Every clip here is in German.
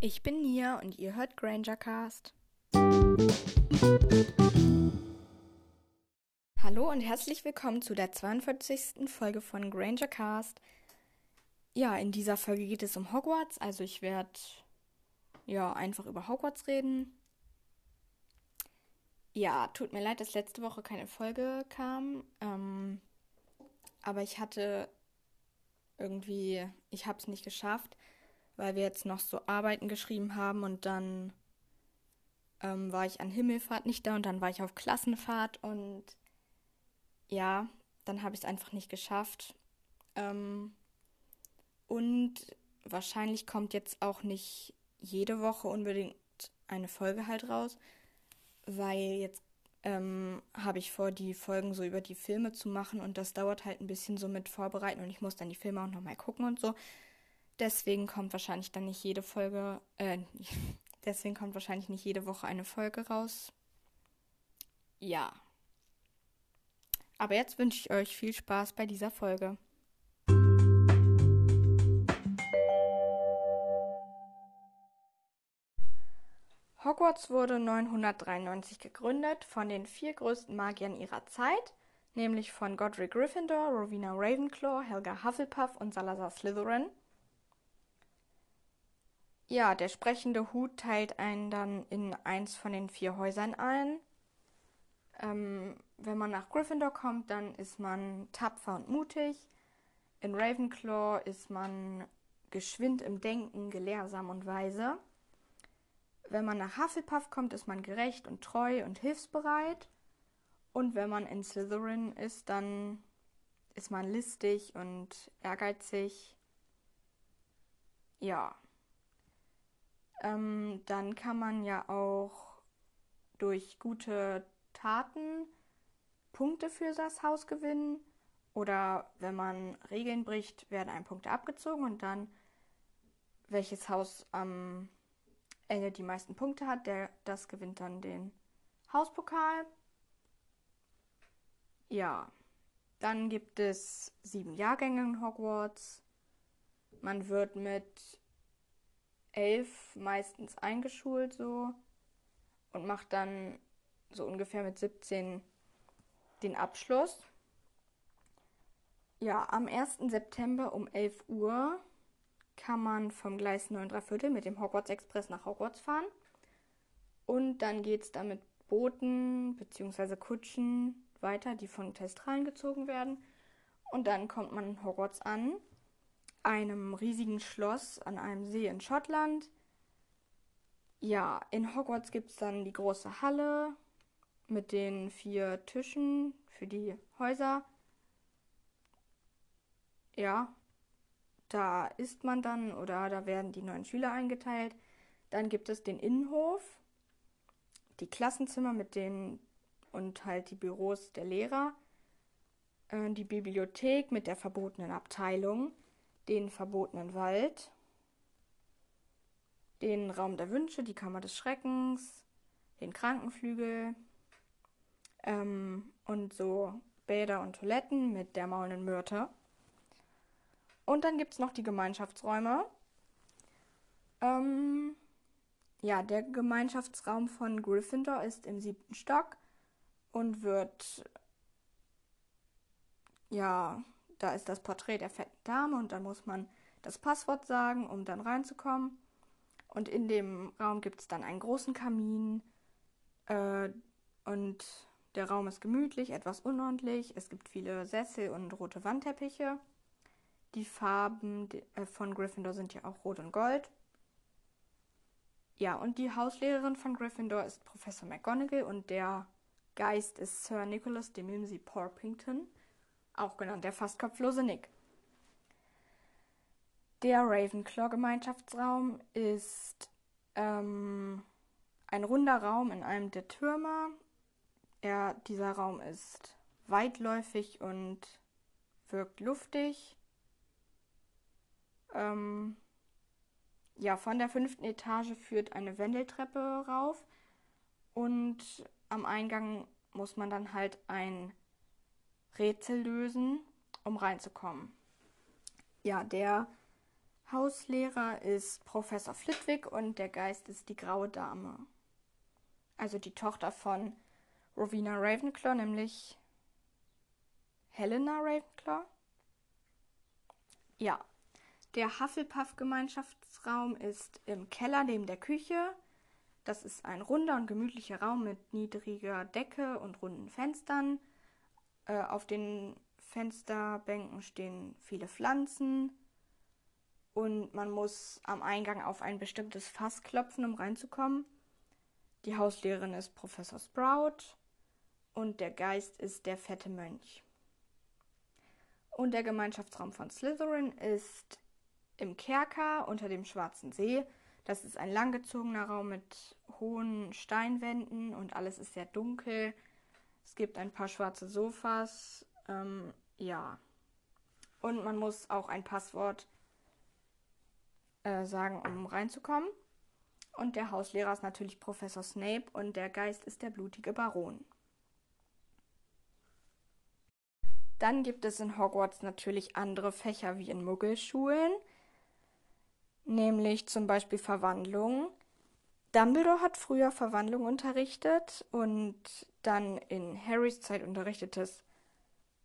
Ich bin Nia und ihr hört Grangercast. Hallo und herzlich willkommen zu der 42. Folge von Grangercast. Ja, in dieser Folge geht es um Hogwarts, also ich werde ja einfach über Hogwarts reden. Ja, tut mir leid, dass letzte Woche keine Folge kam. Ähm, aber ich hatte irgendwie, ich habe es nicht geschafft, weil wir jetzt noch so Arbeiten geschrieben haben und dann ähm, war ich an Himmelfahrt nicht da und dann war ich auf Klassenfahrt und ja, dann habe ich es einfach nicht geschafft. Ähm, und wahrscheinlich kommt jetzt auch nicht jede Woche unbedingt eine Folge halt raus, weil jetzt ähm, habe ich vor, die Folgen so über die Filme zu machen und das dauert halt ein bisschen so mit Vorbereiten und ich muss dann die Filme auch nochmal gucken und so. Deswegen kommt wahrscheinlich dann nicht jede Folge, äh, deswegen kommt wahrscheinlich nicht jede Woche eine Folge raus. Ja. Aber jetzt wünsche ich euch viel Spaß bei dieser Folge. Hogwarts wurde 993 gegründet von den vier größten Magiern ihrer Zeit, nämlich von Godric Gryffindor, Rowena Ravenclaw, Helga Hufflepuff und Salazar Slytherin. Ja, der sprechende Hut teilt einen dann in eins von den vier Häusern ein. Ähm, wenn man nach Gryffindor kommt, dann ist man tapfer und mutig. In Ravenclaw ist man geschwind im Denken, gelehrsam und weise. Wenn man nach Hufflepuff kommt, ist man gerecht und treu und hilfsbereit. Und wenn man in Slytherin ist, dann ist man listig und ehrgeizig. Ja. Ähm, dann kann man ja auch durch gute Taten Punkte für das Haus gewinnen. Oder wenn man Regeln bricht, werden ein Punkte abgezogen und dann welches Haus am Ende die meisten Punkte hat, der das gewinnt dann den Hauspokal. Ja, dann gibt es sieben Jahrgänge in Hogwarts. Man wird mit elf meistens eingeschult so und macht dann so ungefähr mit 17 den Abschluss. Ja, am 1. September um 11 Uhr kann man vom Gleis 9 Viertel mit dem Hogwarts Express nach Hogwarts fahren. Und dann geht es dann mit Booten bzw. Kutschen weiter, die von Testralen gezogen werden. Und dann kommt man in Hogwarts an, einem riesigen Schloss an einem See in Schottland. Ja, in Hogwarts gibt es dann die große Halle mit den vier Tischen für die Häuser. Ja, da isst man dann oder da werden die neuen Schüler eingeteilt. Dann gibt es den Innenhof, die Klassenzimmer mit den und halt die Büros der Lehrer, äh, die Bibliothek mit der verbotenen Abteilung, den verbotenen Wald, den Raum der Wünsche, die Kammer des Schreckens, den Krankenflügel ähm, und so Bäder und Toiletten mit der maulenden Myrte. Und dann gibt es noch die Gemeinschaftsräume. Ähm, ja, der Gemeinschaftsraum von Gryffindor ist im siebten Stock und wird, ja, da ist das Porträt der fetten Dame und dann muss man das Passwort sagen, um dann reinzukommen. Und in dem Raum gibt es dann einen großen Kamin äh, und der Raum ist gemütlich, etwas unordentlich. Es gibt viele Sessel und rote Wandteppiche. Die Farben äh, von Gryffindor sind ja auch rot und gold. Ja, und die Hauslehrerin von Gryffindor ist Professor McGonagall und der Geist ist Sir Nicholas de Mimsy Porpington, auch genannt der fast kopflose Nick. Der Ravenclaw-Gemeinschaftsraum ist ähm, ein runder Raum in einem der Türme. Er, dieser Raum ist weitläufig und wirkt luftig. Ähm, ja, von der fünften Etage führt eine Wendeltreppe rauf und am Eingang muss man dann halt ein Rätsel lösen, um reinzukommen. Ja, der Hauslehrer ist Professor Flitwick und der Geist ist die graue Dame. Also die Tochter von Rowena Ravenclaw, nämlich Helena Ravenclaw. Ja, der Hufflepuff-Gemeinschaftsraum ist im Keller neben der Küche. Das ist ein runder und gemütlicher Raum mit niedriger Decke und runden Fenstern. Äh, auf den Fensterbänken stehen viele Pflanzen und man muss am Eingang auf ein bestimmtes Fass klopfen, um reinzukommen. Die Hauslehrerin ist Professor Sprout und der Geist ist der fette Mönch. Und der Gemeinschaftsraum von Slytherin ist im Kerker unter dem Schwarzen See. Das ist ein langgezogener Raum mit hohen Steinwänden und alles ist sehr dunkel. Es gibt ein paar schwarze Sofas. Ähm, ja. Und man muss auch ein Passwort äh, sagen, um reinzukommen. Und der Hauslehrer ist natürlich Professor Snape und der Geist ist der blutige Baron. Dann gibt es in Hogwarts natürlich andere Fächer wie in Muggelschulen, nämlich zum Beispiel Verwandlung. Dumbledore hat früher Verwandlung unterrichtet und dann in Harrys Zeit unterrichtet es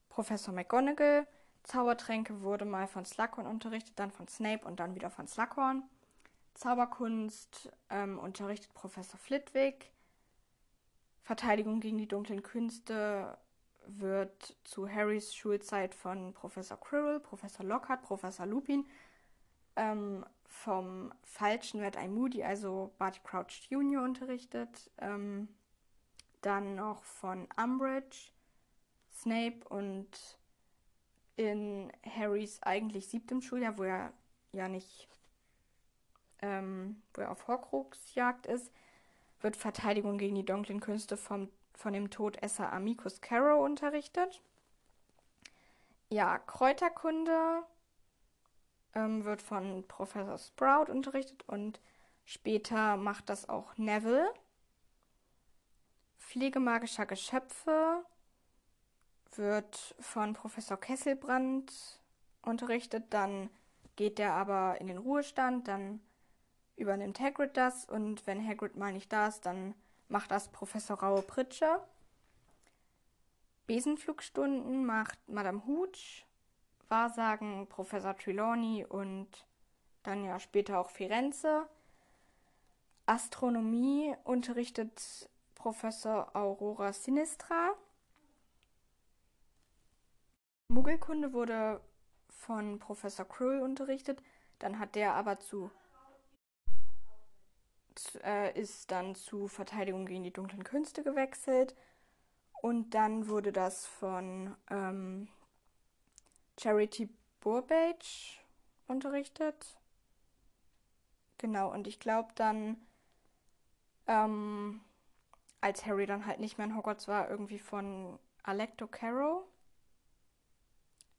Professor McGonagall. Zaubertränke wurde mal von Slughorn unterrichtet, dann von Snape und dann wieder von Slughorn. Zauberkunst ähm, unterrichtet Professor Flitwick. Verteidigung gegen die dunklen Künste wird zu Harrys Schulzeit von Professor Quirrell, Professor Lockhart, Professor Lupin, ähm, vom falschen wird ein Moody, also Barty Crouch Jr. unterrichtet. Ähm, dann noch von Umbridge, Snape und in Harrys eigentlich siebtem Schuljahr, wo er ja nicht, ähm, wo er auf Horcruxjagd ist, wird Verteidigung gegen die dunklen Künste vom, von dem Todesser Amicus Caro unterrichtet. Ja, Kräuterkunde ähm, wird von Professor Sprout unterrichtet und später macht das auch Neville. Pflege magischer Geschöpfe wird von Professor Kesselbrand unterrichtet, dann geht der aber in den Ruhestand, dann übernimmt Hagrid das und wenn Hagrid mal nicht da ist, dann macht das Professor Raue Pritsche. Besenflugstunden macht Madame Hooch, Wahrsagen Professor Trelawney und dann ja später auch Firenze. Astronomie unterrichtet Professor Aurora Sinistra. Muggelkunde wurde von Professor Krull unterrichtet, dann hat der aber zu, zu äh, ist dann zu Verteidigung gegen die dunklen Künste gewechselt und dann wurde das von ähm, Charity Burbage unterrichtet. Genau, und ich glaube dann, ähm, als Harry dann halt nicht mehr in Hogwarts war, irgendwie von Alecto Caro.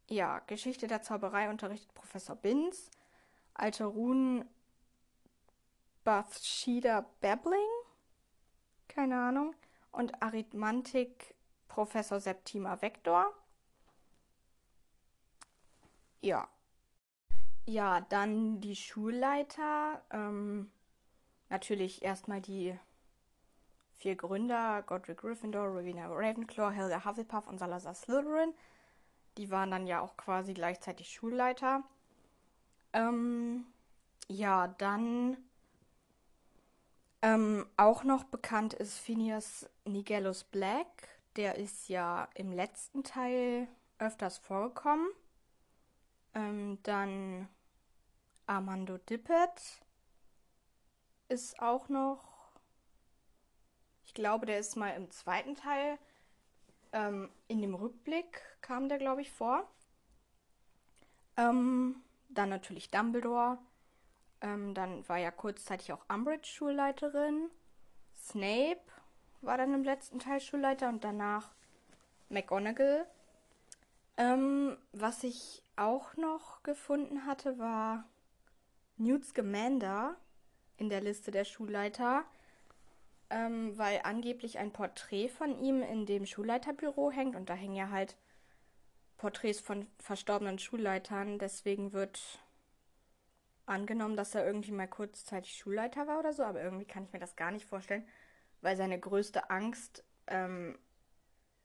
Ja, Geschichte der Zauberei unterrichtet Professor Binz. Alte Runen Bathsheba Babbling. Keine Ahnung. Und Arithmantik Professor Septima Vector. Ja. Ja, dann die Schulleiter. Ähm, natürlich erstmal die vier Gründer: Godric Gryffindor, Rowena Ravenclaw, Helga Hufflepuff und Salazar Slytherin. Die waren dann ja auch quasi gleichzeitig Schulleiter. Ähm, ja, dann ähm, auch noch bekannt ist Phineas Nigellus Black. Der ist ja im letzten Teil öfters vorgekommen. Ähm, dann Armando Dippet ist auch noch. Ich glaube, der ist mal im zweiten Teil ähm, in dem Rückblick kam der, glaube ich, vor. Ähm, dann natürlich Dumbledore. Ähm, dann war ja kurzzeitig auch Umbridge Schulleiterin. Snape war dann im letzten Teil Schulleiter und danach McGonagall. Ähm, was ich auch noch gefunden hatte, war Newt Scamander in der Liste der Schulleiter ähm, weil angeblich ein Porträt von ihm in dem Schulleiterbüro hängt und da hängen ja halt Porträts von verstorbenen Schulleitern. Deswegen wird angenommen, dass er irgendwie mal kurzzeitig Schulleiter war oder so, aber irgendwie kann ich mir das gar nicht vorstellen, weil seine größte Angst ähm,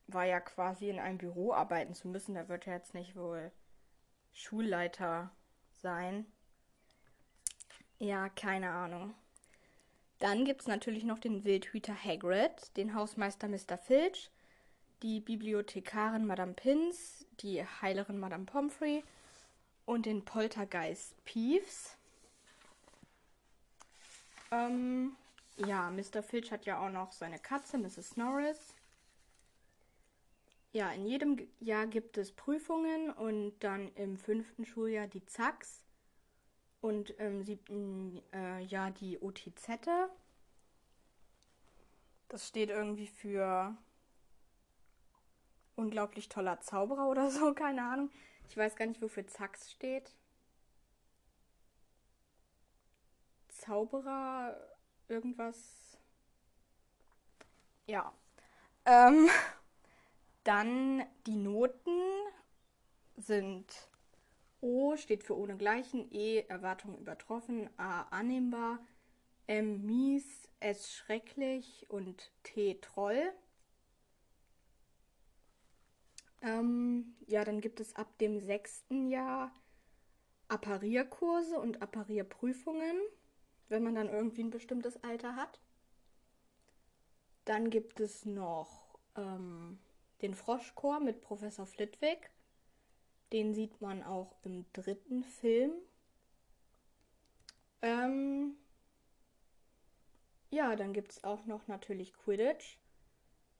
war ja quasi in einem Büro arbeiten zu müssen. Da wird er jetzt nicht wohl Schulleiter sein. Ja, keine Ahnung. Dann gibt es natürlich noch den Wildhüter Hagrid, den Hausmeister Mr. Filch, die Bibliothekarin Madame Pins, die Heilerin Madame Pomfrey und den Poltergeist Peeves. Ähm, ja, Mr. Filch hat ja auch noch seine Katze, Mrs. Norris. Ja, in jedem Jahr gibt es Prüfungen und dann im fünften Schuljahr die Zacks und im siebten äh, Jahr die OTZ. Das steht irgendwie für unglaublich toller Zauberer oder so, keine Ahnung. Ich weiß gar nicht, wofür Zacks steht. Zauberer, irgendwas. Ja. Ähm, dann die Noten sind O steht für ohne Gleichen, E Erwartungen übertroffen, A annehmbar, M mies, S schrecklich und T Troll. Ähm, ja, dann gibt es ab dem sechsten Jahr Apparierkurse und Apparierprüfungen, wenn man dann irgendwie ein bestimmtes Alter hat. Dann gibt es noch ähm, den Froschchor mit Professor Flitwick. Den sieht man auch im dritten Film. Ähm, ja, dann gibt es auch noch natürlich Quidditch.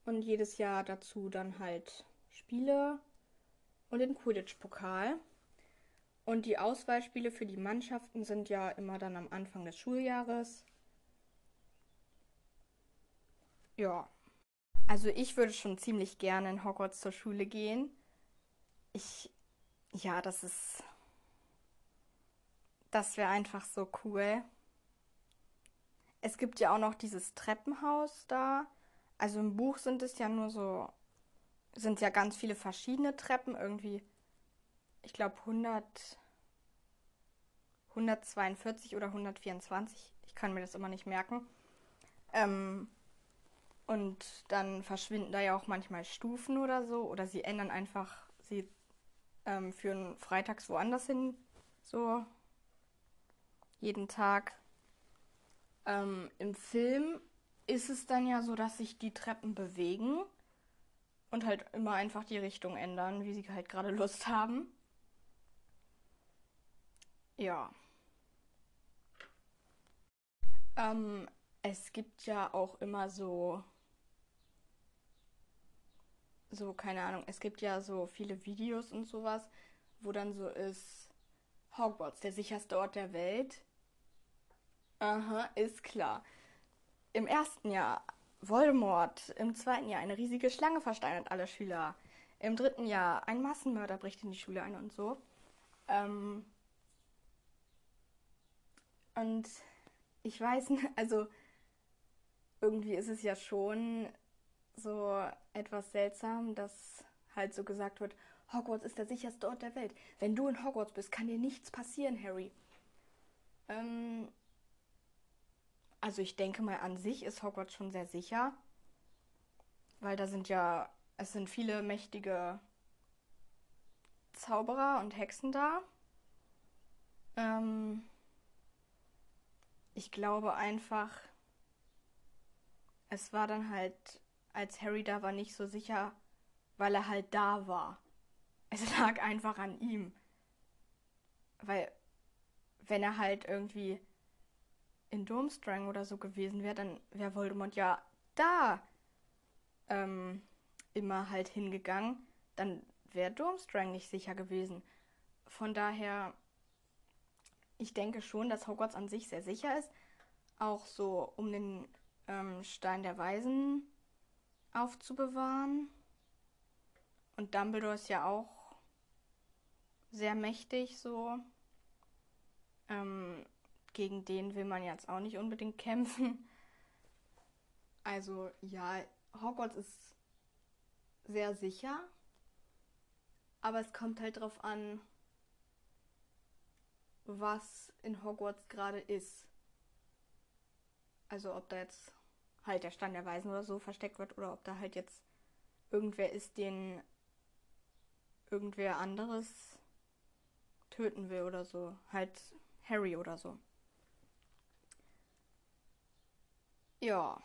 Und jedes Jahr dazu dann halt Spiele und den Quidditch-Pokal. Und die Auswahlspiele für die Mannschaften sind ja immer dann am Anfang des Schuljahres. Ja. Also ich würde schon ziemlich gerne in Hogwarts zur Schule gehen. Ich ja, das ist. Das wäre einfach so cool. Es gibt ja auch noch dieses Treppenhaus da. Also im Buch sind es ja nur so. Sind ja ganz viele verschiedene Treppen. Irgendwie. Ich glaube 100. 142 oder 124. Ich kann mir das immer nicht merken. Ähm, und dann verschwinden da ja auch manchmal Stufen oder so. Oder sie ändern einfach. Sie ähm, führen freitags woanders hin, so jeden Tag. Ähm, Im Film ist es dann ja so, dass sich die Treppen bewegen und halt immer einfach die Richtung ändern, wie sie halt gerade Lust haben. Ja. Ähm, es gibt ja auch immer so so, keine Ahnung, es gibt ja so viele Videos und sowas, wo dann so ist, Hogwarts, der sicherste Ort der Welt. Aha, ist klar. Im ersten Jahr Voldemort, im zweiten Jahr eine riesige Schlange versteinert alle Schüler. Im dritten Jahr ein Massenmörder bricht in die Schule ein und so. Ähm und ich weiß also irgendwie ist es ja schon so etwas seltsam, dass halt so gesagt wird, Hogwarts ist der sicherste Ort der Welt. Wenn du in Hogwarts bist, kann dir nichts passieren, Harry. Ähm, also ich denke mal, an sich ist Hogwarts schon sehr sicher, weil da sind ja, es sind viele mächtige Zauberer und Hexen da. Ähm, ich glaube einfach, es war dann halt als Harry da war, nicht so sicher, weil er halt da war. Es lag einfach an ihm. Weil, wenn er halt irgendwie in Durmstrang oder so gewesen wäre, dann wäre Voldemort ja da ähm, immer halt hingegangen. Dann wäre Durmstrang nicht sicher gewesen. Von daher, ich denke schon, dass Hogwarts an sich sehr sicher ist. Auch so um den ähm, Stein der Weisen aufzubewahren. Und Dumbledore ist ja auch sehr mächtig so. Ähm, gegen den will man jetzt auch nicht unbedingt kämpfen. Also ja, Hogwarts ist sehr sicher. Aber es kommt halt drauf an, was in Hogwarts gerade ist. Also ob da jetzt halt der Stand der Weisen oder so versteckt wird oder ob da halt jetzt irgendwer ist, den irgendwer anderes töten will oder so. Halt Harry oder so. Ja.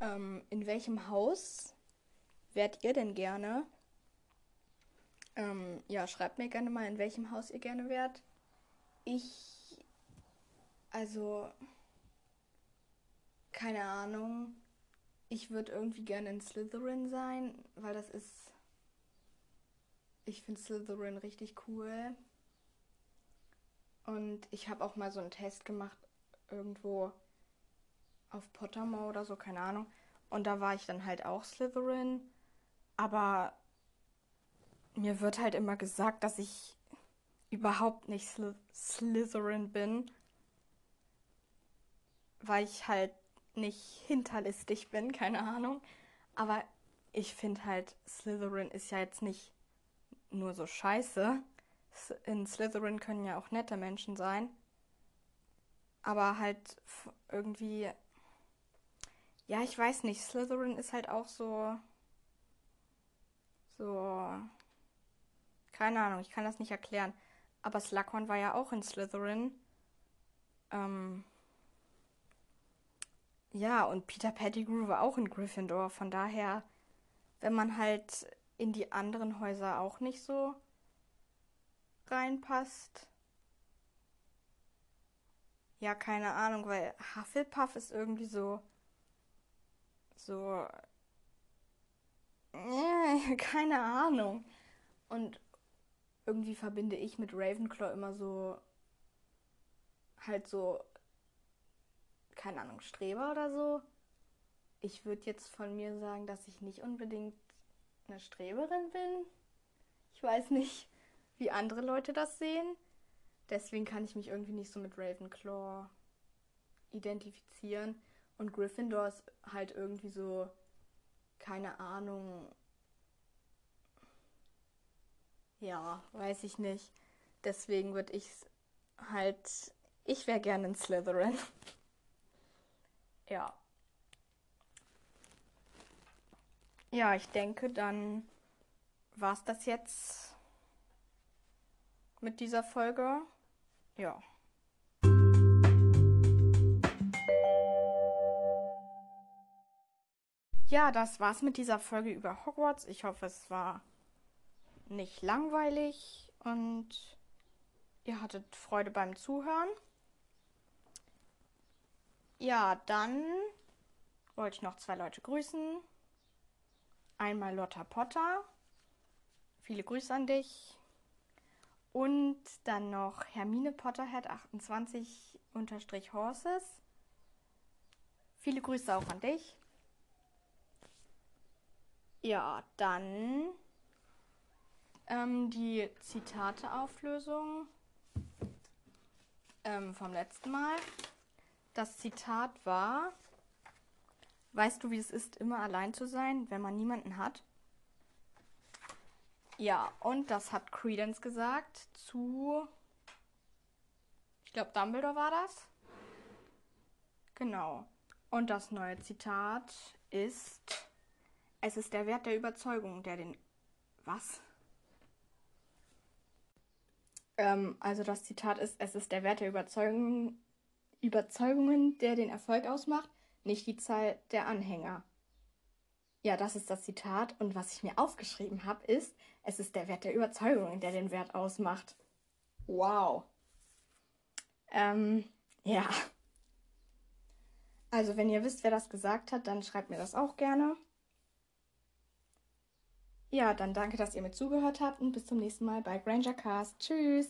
Ähm, in welchem Haus wärt ihr denn gerne? Ähm, ja, schreibt mir gerne mal, in welchem Haus ihr gerne wärt. Ich. Also. Keine Ahnung. Ich würde irgendwie gerne in Slytherin sein, weil das ist. Ich finde Slytherin richtig cool. Und ich habe auch mal so einen Test gemacht, irgendwo auf Pottermore oder so, keine Ahnung. Und da war ich dann halt auch Slytherin. Aber mir wird halt immer gesagt, dass ich überhaupt nicht Sly Slytherin bin, weil ich halt nicht hinterlistig bin, keine Ahnung. Aber ich finde halt, Slytherin ist ja jetzt nicht nur so scheiße. In Slytherin können ja auch nette Menschen sein. Aber halt irgendwie. Ja, ich weiß nicht. Slytherin ist halt auch so. So. Keine Ahnung, ich kann das nicht erklären. Aber Slughorn war ja auch in Slytherin. Ähm, ja, und Peter Pettigrew war auch in Gryffindor. Von daher, wenn man halt in die anderen Häuser auch nicht so reinpasst. Ja, keine Ahnung, weil Hufflepuff ist irgendwie so. So. Keine Ahnung. Und irgendwie verbinde ich mit Ravenclaw immer so halt so keine Ahnung, Streber oder so. Ich würde jetzt von mir sagen, dass ich nicht unbedingt eine Streberin bin. Ich weiß nicht, wie andere Leute das sehen. Deswegen kann ich mich irgendwie nicht so mit Ravenclaw identifizieren. Und Gryffindor ist halt irgendwie so, keine Ahnung, ja, weiß ich nicht. Deswegen würde ich halt. Ich wäre gerne in Slytherin. Ja. Ja, ich denke, dann war es das jetzt mit dieser Folge. Ja. Ja, das war's mit dieser Folge über Hogwarts. Ich hoffe, es war nicht langweilig und ihr hattet Freude beim Zuhören. Ja, dann wollte ich noch zwei Leute grüßen. Einmal Lotta Potter. Viele Grüße an dich. Und dann noch Hermine Potterhead 28 unterstrich Horses. Viele Grüße auch an dich. Ja, dann ähm, die Zitateauflösung ähm, vom letzten Mal. Das Zitat war, weißt du, wie es ist, immer allein zu sein, wenn man niemanden hat? Ja, und das hat Credence gesagt zu, ich glaube, Dumbledore war das. Genau. Und das neue Zitat ist, es ist der Wert der Überzeugung, der den... Was? Ähm, also das Zitat ist, es ist der Wert der Überzeugung, Überzeugungen, der den Erfolg ausmacht, nicht die Zahl der Anhänger. Ja, das ist das Zitat. Und was ich mir aufgeschrieben habe, ist, es ist der Wert der Überzeugungen, der den Wert ausmacht. Wow. Ähm, ja. Also, wenn ihr wisst, wer das gesagt hat, dann schreibt mir das auch gerne. Ja, dann danke, dass ihr mir zugehört habt und bis zum nächsten Mal bei Granger Cast. Tschüss!